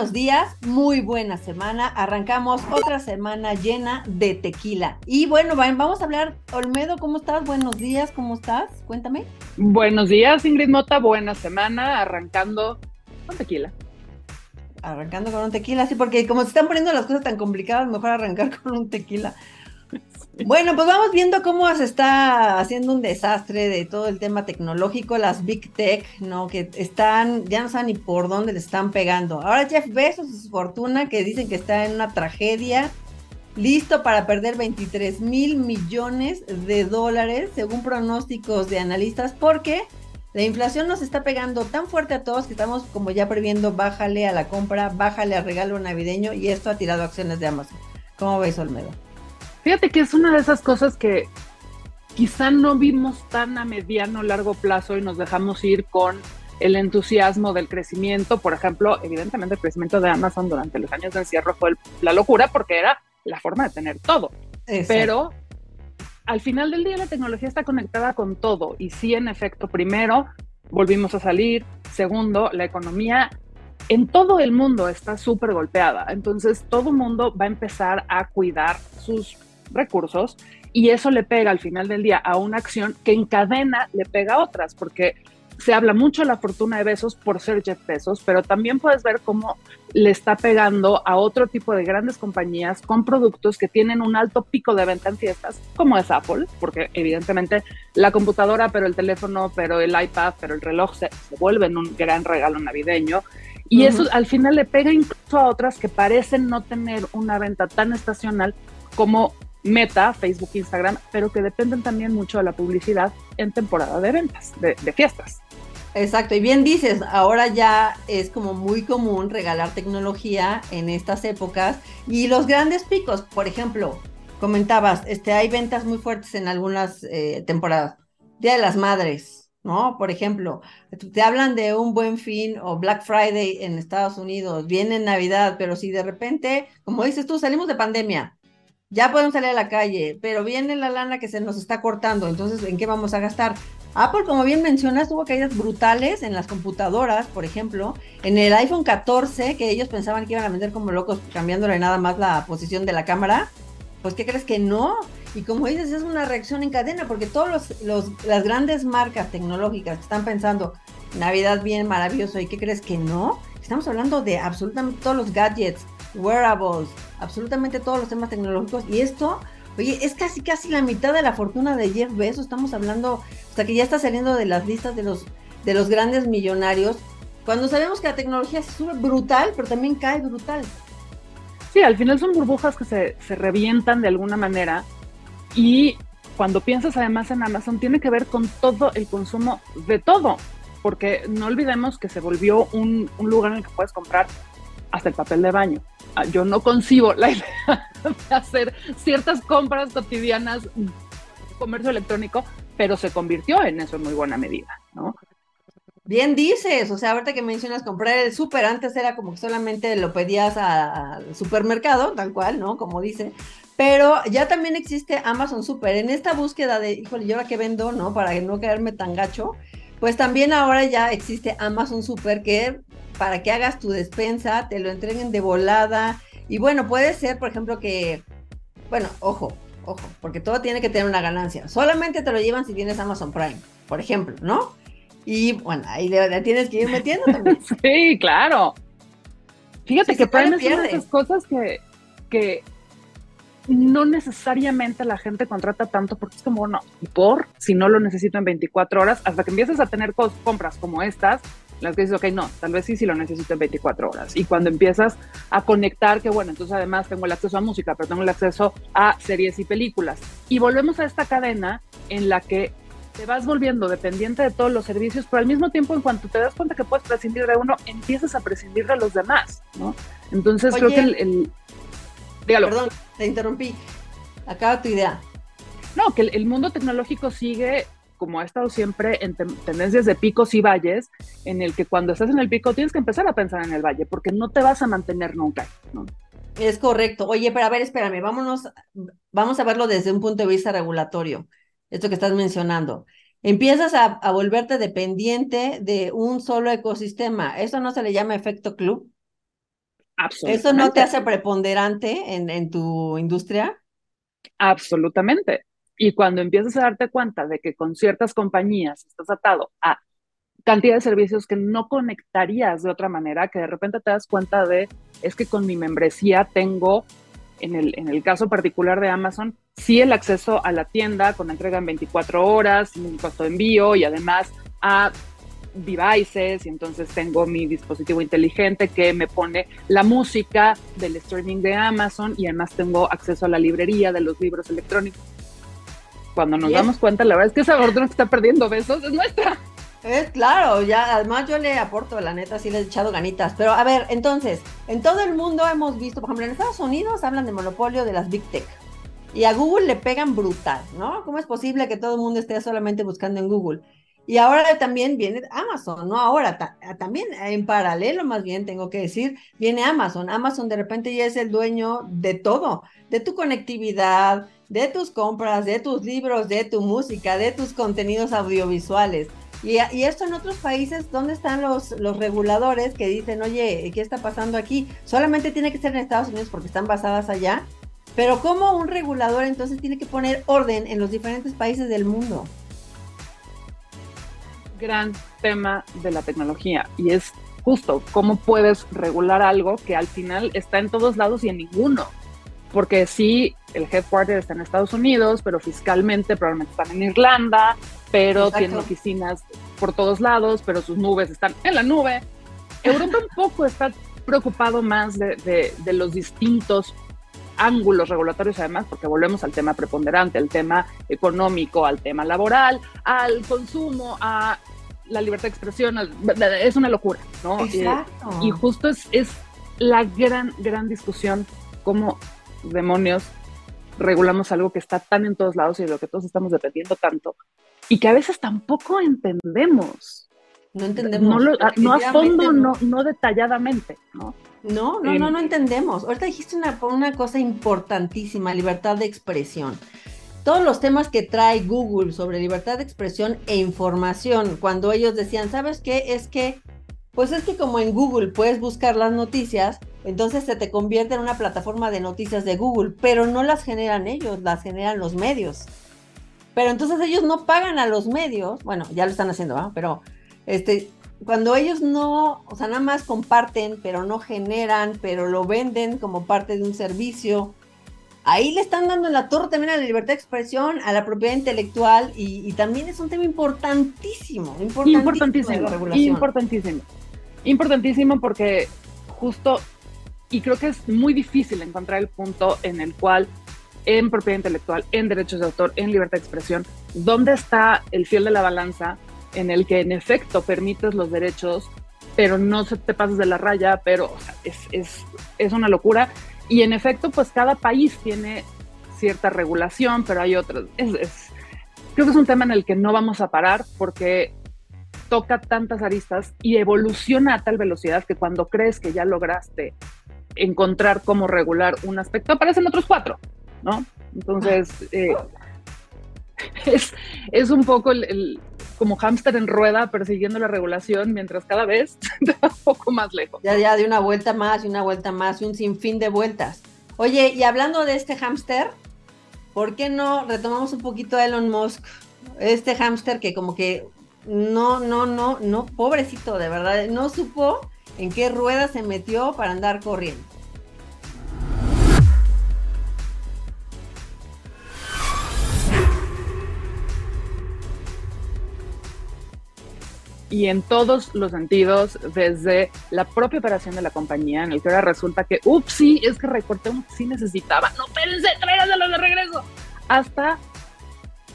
Buenos días, muy buena semana. Arrancamos otra semana llena de tequila. Y bueno, vamos a hablar, Olmedo, ¿cómo estás? Buenos días, ¿cómo estás? Cuéntame. Buenos días, Ingrid Mota, buena semana, arrancando con tequila. Arrancando con un tequila, sí, porque como se están poniendo las cosas tan complicadas, mejor arrancar con un tequila. Bueno, pues vamos viendo cómo se está haciendo un desastre de todo el tema tecnológico, las Big Tech, ¿no? Que están, ya no saben ni por dónde le están pegando. Ahora Jeff Bezos y su fortuna, que dicen que está en una tragedia, listo para perder 23 mil millones de dólares, según pronósticos de analistas, porque la inflación nos está pegando tan fuerte a todos que estamos como ya previendo, bájale a la compra, bájale al regalo navideño, y esto ha tirado acciones de Amazon. ¿Cómo ves, Olmedo? Fíjate que es una de esas cosas que quizá no vimos tan a mediano o largo plazo y nos dejamos ir con el entusiasmo del crecimiento. Por ejemplo, evidentemente el crecimiento de Amazon durante los años de encierro fue la locura porque era la forma de tener todo. Pero al final del día la tecnología está conectada con todo y sí, en efecto, primero, volvimos a salir. Segundo, la economía en todo el mundo está súper golpeada. Entonces, todo el mundo va a empezar a cuidar sus recursos y eso le pega al final del día a una acción que en cadena le pega a otras, porque se habla mucho de la fortuna de Besos por ser Jeff Bezos, pero también puedes ver cómo le está pegando a otro tipo de grandes compañías con productos que tienen un alto pico de venta en fiestas, como es Apple, porque evidentemente la computadora, pero el teléfono, pero el iPad, pero el reloj se, se vuelven un gran regalo navideño. Y eso al final le pega incluso a otras que parecen no tener una venta tan estacional como Meta, Facebook, Instagram, pero que dependen también mucho de la publicidad en temporada de ventas, de, fiestas. Exacto, y bien dices, ahora ya es como muy común regalar tecnología en estas épocas y los grandes picos, por ejemplo, comentabas, este, hay ventas muy fuertes en algunas eh, temporadas. Día de las Madres, ¿no? Por ejemplo, te hablan de un buen fin o Black Friday en Estados Unidos, viene Navidad, pero si de repente, como dices tú, salimos de pandemia, ya podemos salir a la calle, pero viene la lana que se nos está cortando, entonces, ¿en qué vamos a gastar? Apple, como bien mencionas, tuvo caídas brutales en las computadoras, por ejemplo, en el iPhone 14, que ellos pensaban que iban a vender como locos cambiándole nada más la posición de la cámara, pues ¿qué crees que no? Y como dices, es una reacción en cadena, porque todas las grandes marcas tecnológicas están pensando, Navidad bien maravilloso, ¿y qué crees que no? Estamos hablando de absolutamente todos los gadgets, wearables, absolutamente todos los temas tecnológicos. Y esto, oye, es casi casi la mitad de la fortuna de Jeff Bezos. Estamos hablando, sea, que ya está saliendo de las listas de los, de los grandes millonarios. Cuando sabemos que la tecnología sube brutal, pero también cae brutal. Sí, al final son burbujas que se, se revientan de alguna manera. Y cuando piensas además en Amazon, tiene que ver con todo el consumo de todo. Porque no olvidemos que se volvió un, un lugar en el que puedes comprar hasta el papel de baño. Ah, yo no concibo la idea de hacer ciertas compras cotidianas comercio electrónico, pero se convirtió en eso en muy buena medida, ¿no? Bien dices, o sea, ahorita que mencionas comprar el súper, antes era como que solamente lo pedías al supermercado, tal cual, ¿no? Como dice, pero ya también existe Amazon Super. En esta búsqueda de, híjole, ¿yo ahora qué vendo, no? Para no quedarme tan gacho, pues también ahora ya existe Amazon Super que para que hagas tu despensa, te lo entreguen de volada. Y bueno, puede ser, por ejemplo, que, bueno, ojo, ojo, porque todo tiene que tener una ganancia. Solamente te lo llevan si tienes Amazon Prime, por ejemplo, ¿no? Y bueno, ahí le, tienes que ir metiendo también. sí, claro. Fíjate que Prime es una de esas cosas que, que no necesariamente la gente contrata tanto porque es como, no, por si no lo necesito en 24 horas, hasta que empiezas a tener compras como estas, las que dices, ok, no, tal vez sí, sí lo necesito en 24 horas. Y cuando empiezas a conectar, que bueno, entonces además tengo el acceso a música, pero tengo el acceso a series y películas. Y volvemos a esta cadena en la que te vas volviendo dependiente de todos los servicios, pero al mismo tiempo, en cuanto te das cuenta que puedes prescindir de uno, empiezas a prescindir de los demás, ¿no? Entonces creo que el, Dígalo. Perdón, te interrumpí. Acaba tu idea. No, que el mundo tecnológico sigue como ha estado siempre en tendencias de picos y valles, en el que cuando estás en el pico tienes que empezar a pensar en el valle, porque no te vas a mantener nunca, ¿no? Es correcto. Oye, pero a ver, espérame, vámonos, vamos a verlo desde un punto de vista regulatorio, esto que estás mencionando. Empiezas a, a volverte dependiente de un solo ecosistema. ¿Eso no se le llama efecto club? Absolutamente. ¿Eso no te hace preponderante en, en tu industria? Absolutamente. Y cuando empiezas a darte cuenta de que con ciertas compañías estás atado a cantidad de servicios que no conectarías de otra manera, que de repente te das cuenta de, es que con mi membresía tengo, en el, en el caso particular de Amazon, sí el acceso a la tienda con entrega en 24 horas, sin costo de envío y además a devices y entonces tengo mi dispositivo inteligente que me pone la música del streaming de Amazon y además tengo acceso a la librería de los libros electrónicos. Cuando nos damos cuenta, la verdad es que esa fortuna que está perdiendo besos es nuestra. Es claro, ya además yo le aporto, la neta, sí le he echado ganitas. Pero a ver, entonces, en todo el mundo hemos visto, por ejemplo, en Estados Unidos hablan de monopolio de las Big Tech. Y a Google le pegan brutal, ¿no? ¿Cómo es posible que todo el mundo esté solamente buscando en Google? Y ahora también viene Amazon, ¿no? Ahora también en paralelo, más bien tengo que decir, viene Amazon. Amazon de repente ya es el dueño de todo, de tu conectividad, de tus compras, de tus libros, de tu música, de tus contenidos audiovisuales. Y, esto en otros países, ¿dónde están los, los reguladores que dicen, oye, ¿qué está pasando aquí? Solamente tiene que ser en Estados Unidos porque están basadas allá. Pero ¿cómo un regulador entonces tiene que poner orden en los diferentes países del mundo? Gran tema de la tecnología y es justo cómo puedes regular algo que al final está en todos lados y en ninguno. Porque sí, el headquarter está en Estados Unidos, pero fiscalmente probablemente están en Irlanda, pero tienen oficinas por todos lados, pero sus nubes están en la nube. Europa un poco está preocupado más de, de, los distintos ángulos regulatorios, además, porque volvemos al tema preponderante, al tema económico, al tema laboral, al consumo, a la libertad de expresión. Es una locura, ¿no? Exacto. Y, justo es, es la gran, gran discusión, cómo demonios regulamos algo que está tan en todos lados y de lo que todos estamos dependiendo tanto, y que a veces tampoco entendemos. No entendemos. No, a fondo, no, no detalladamente, ¿no? No, no, no, no entendemos. Ahorita dijiste una, una cosa importantísima, libertad de expresión. Todos los temas que trae Google sobre libertad de expresión e información, cuando ellos decían, ¿sabes qué? Es que, pues es que como en Google puedes buscar las noticias, entonces se te convierte en una plataforma de noticias de Google, pero no las generan ellos, las generan los medios. Pero entonces ellos no pagan a los medios, bueno, ya lo están haciendo, ¿va? Pero este, cuando ellos no, o sea, nada más comparten, pero no generan, pero lo venden como parte de un servicio, ahí le están dando la torre también a la libertad de expresión, a la propiedad intelectual y, también es un tema importantísimo, importantísimo, importantísimo, importantísimo, importantísimo porque justo, y creo que es muy difícil encontrar el punto en el cual en propiedad intelectual, en derechos de autor, en libertad de expresión, ¿dónde está el fiel de la balanza en el que en efecto permites los derechos, pero no se te pases de la raya, pero es, es, es una locura? Y en efecto, pues cada país tiene cierta regulación, pero hay otras. Es, creo que es un tema en el que no vamos a parar porque toca tantas aristas y evoluciona a tal velocidad que cuando crees que ya lograste encontrar cómo regular un aspecto, aparecen otros cuatro. ¿no? Entonces, eh, es, es, un poco el, como hámster en rueda persiguiendo la regulación mientras cada vez va un poco más lejos. Ya, ya, de una vuelta más y una vuelta más y un sinfín de vueltas. Oye, y hablando de este hámster, ¿por qué no retomamos un poquito a Elon Musk? Este hámster que como que no, no, no, no, pobrecito, de verdad, no supo en qué rueda se metió para andar corriendo. y en todos los sentidos, desde la propia operación de la compañía, en el que ahora resulta que, ups, sí, es que recorté un sí necesitaba, no, espérense, tráiganlo de regreso, hasta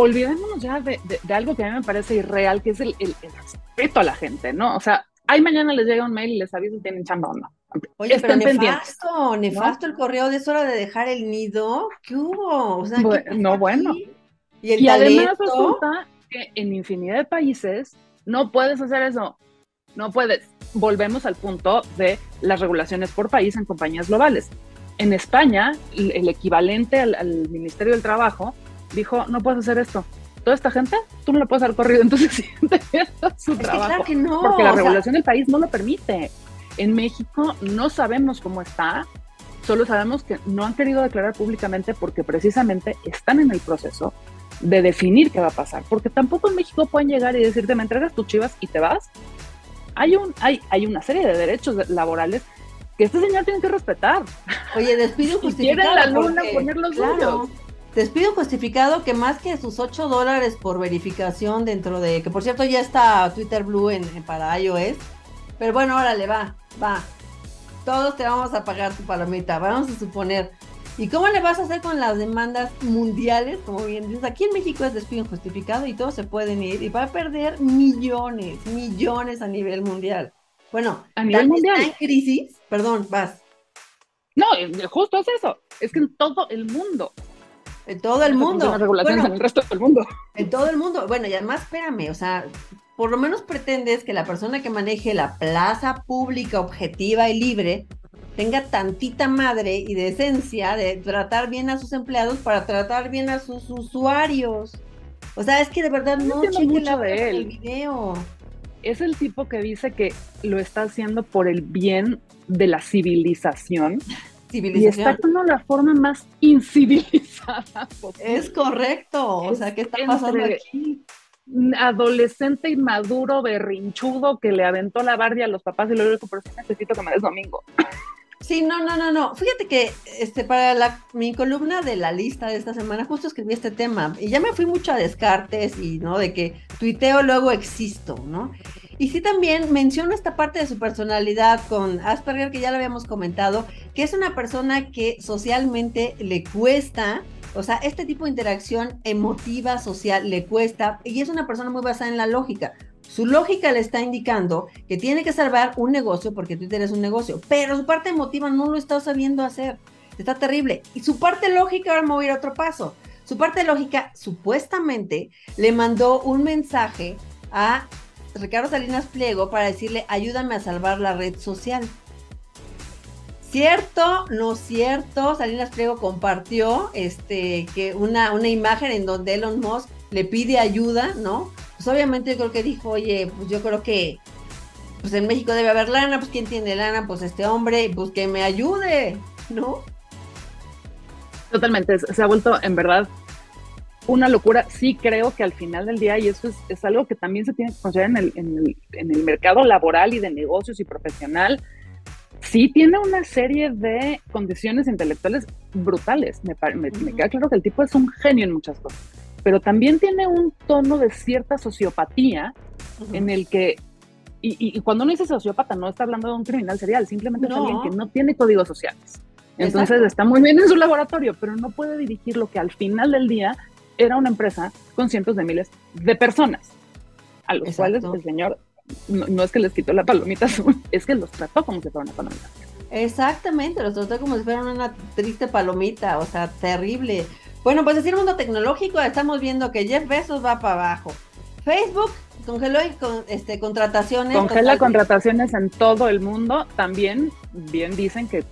olvidémonos ya de, algo que a mí me parece irreal, que es el, respeto a la gente, ¿no? O sea, ahí mañana les llega un mail y les aviso si tienen chamba o no. Oye, pero nefasto, nefasto el correo de eso hora de dejar el nido. ¿Qué hubo? O sea, no, bueno. Y, el y además resulta que en infinidad de países no puedes hacer eso. No puedes. Volvemos al punto de las regulaciones por país en compañías globales. En España, el equivalente al, Ministerio del Trabajo dijo, no puedes hacer esto. Toda esta gente, tú no la puedes hacer corrido, entonces su trabajo. Que no, porque la regulación del país no lo permite. En México no sabemos cómo está, solo sabemos que no han querido declarar públicamente porque precisamente están en el proceso de definir qué va a pasar, porque tampoco en México pueden llegar y decirte, me entregas tus chivas y te vas. Hay, un, hay, hay una serie de derechos laborales que este señor tiene que respetar. Oye, despido justificado. la luna poner los claro, Despido justificado que más que sus 8 dólares por verificación dentro de, que por cierto ya está Twitter Blue en, para iOS, pero bueno, órale, va, va. Todos te vamos a pagar tu palomita, vamos a suponer. ¿Y cómo le vas a hacer con las demandas mundiales? Como bien dices, aquí en México es despido injustificado y todos se pueden ir y va a perder millones, millones a nivel mundial. Bueno, a nivel mundial. Está en crisis, perdón, vas. No, justo es eso. Es que en todo el mundo en todo el mundo. regulaciones en el resto del mundo. En todo el mundo. Bueno, y además, espérame, o sea, por lo menos pretendes que la persona que maneje la plaza pública objetiva y libre tenga tantita madre y decencia de tratar bien a sus empleados para tratar bien a sus usuarios. O sea, es que de verdad no, no mucho de él. el video. Es el tipo que dice que lo está haciendo por el bien de la civilización y está con la forma más incivilizada. Es correcto. O sea, ¿qué está pasando aquí? Adolescente inmaduro, berrinchudo, que le aventó la bardia a los papás y luego dijo, pero sí necesito que me des domingo. Sí, no, no, no, no. Fíjate que este, para la, mi columna de la lista de esta semana justo escribí este tema y ya me fui mucho a descartes y, ¿no? De que tuiteo luego existo, ¿no? Y sí también menciono esta parte de su personalidad con Asperger, que ya lo habíamos comentado, que es una persona que socialmente le cuesta, o sea, este tipo de interacción emotiva, social, le cuesta, y es una persona muy basada en la lógica. Su lógica le está indicando que tiene que salvar un negocio porque Twitter es un negocio, pero su parte emotiva no lo está sabiendo hacer. Está terrible. Y su parte lógica, ahora me voy a ir a otro paso. Su parte lógica supuestamente le mandó un mensaje a Ricardo Salinas Pliego para decirle, ayúdame a salvar la red social. ¿Cierto? No cierto. Salinas Pliego compartió este, que una, una imagen en donde Elon Musk le pide ayuda, ¿no? Pues obviamente yo creo que dijo, oye, pues yo creo que pues en México debe haber lana, pues ¿quién tiene lana? Pues este hombre, pues que me ayude, ¿no? Totalmente, se ha vuelto en verdad una locura. Sí creo que al final del día, y eso es, algo que también se tiene que considerar en el, en, el, mercado laboral y de negocios y profesional, sí tiene una serie de condiciones intelectuales brutales. Me, me, queda claro que el tipo es un genio en muchas cosas, pero también tiene un tono de cierta sociopatía en el que, y, cuando uno dice sociópata no está hablando de un criminal serial, simplemente es alguien que no tiene códigos sociales. Entonces está muy bien en su laboratorio, pero no puede dirigir lo que al final del día era una empresa con cientos de miles de personas, a los cuales el señor no, es que les quitó la palomita azul, es que los trató como si fuera una palomita. Exactamente, los trató como si fueran una triste palomita, o sea, terrible. Bueno, pues decir mundo tecnológico, estamos viendo que Jeff Bezos va para abajo. Facebook congeló con, este, contrataciones. Congela contrataciones en todo el mundo. También, bien dicen que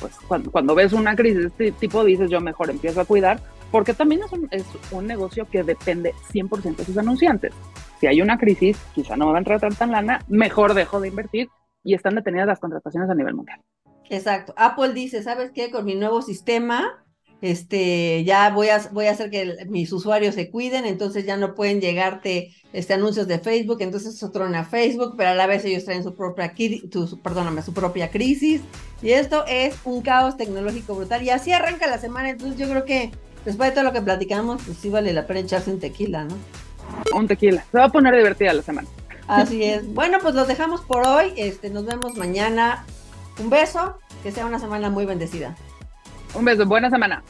pues cuando, cuando ves una crisis de este tipo, dices yo mejor empiezo a cuidar porque también es un, es un negocio que depende 100% de sus anunciantes. Si hay una crisis, quizá no me va a entrar tanta lana, mejor dejo de invertir y están detenidas las contrataciones a nivel mundial. Exacto. Apple dice, ¿sabes qué? Con mi nuevo sistema, este, ya voy a, voy a hacer que mis usuarios se cuiden, entonces ya no pueden llegarte este, anuncios de Facebook, entonces eso trona Facebook, pero a la vez ellos traen su propia, perdóname, su propia crisis, y esto es un caos tecnológico brutal, y así arranca la semana, entonces yo creo que después de todo lo que platicamos, pues sí vale la pena echarse un tequila, ¿no? Un tequila. Se va a poner divertida la semana. Así es. Bueno, pues los dejamos por hoy. Este, nos vemos mañana. Un beso. Que sea una semana muy bendecida. Un beso. Buena semana.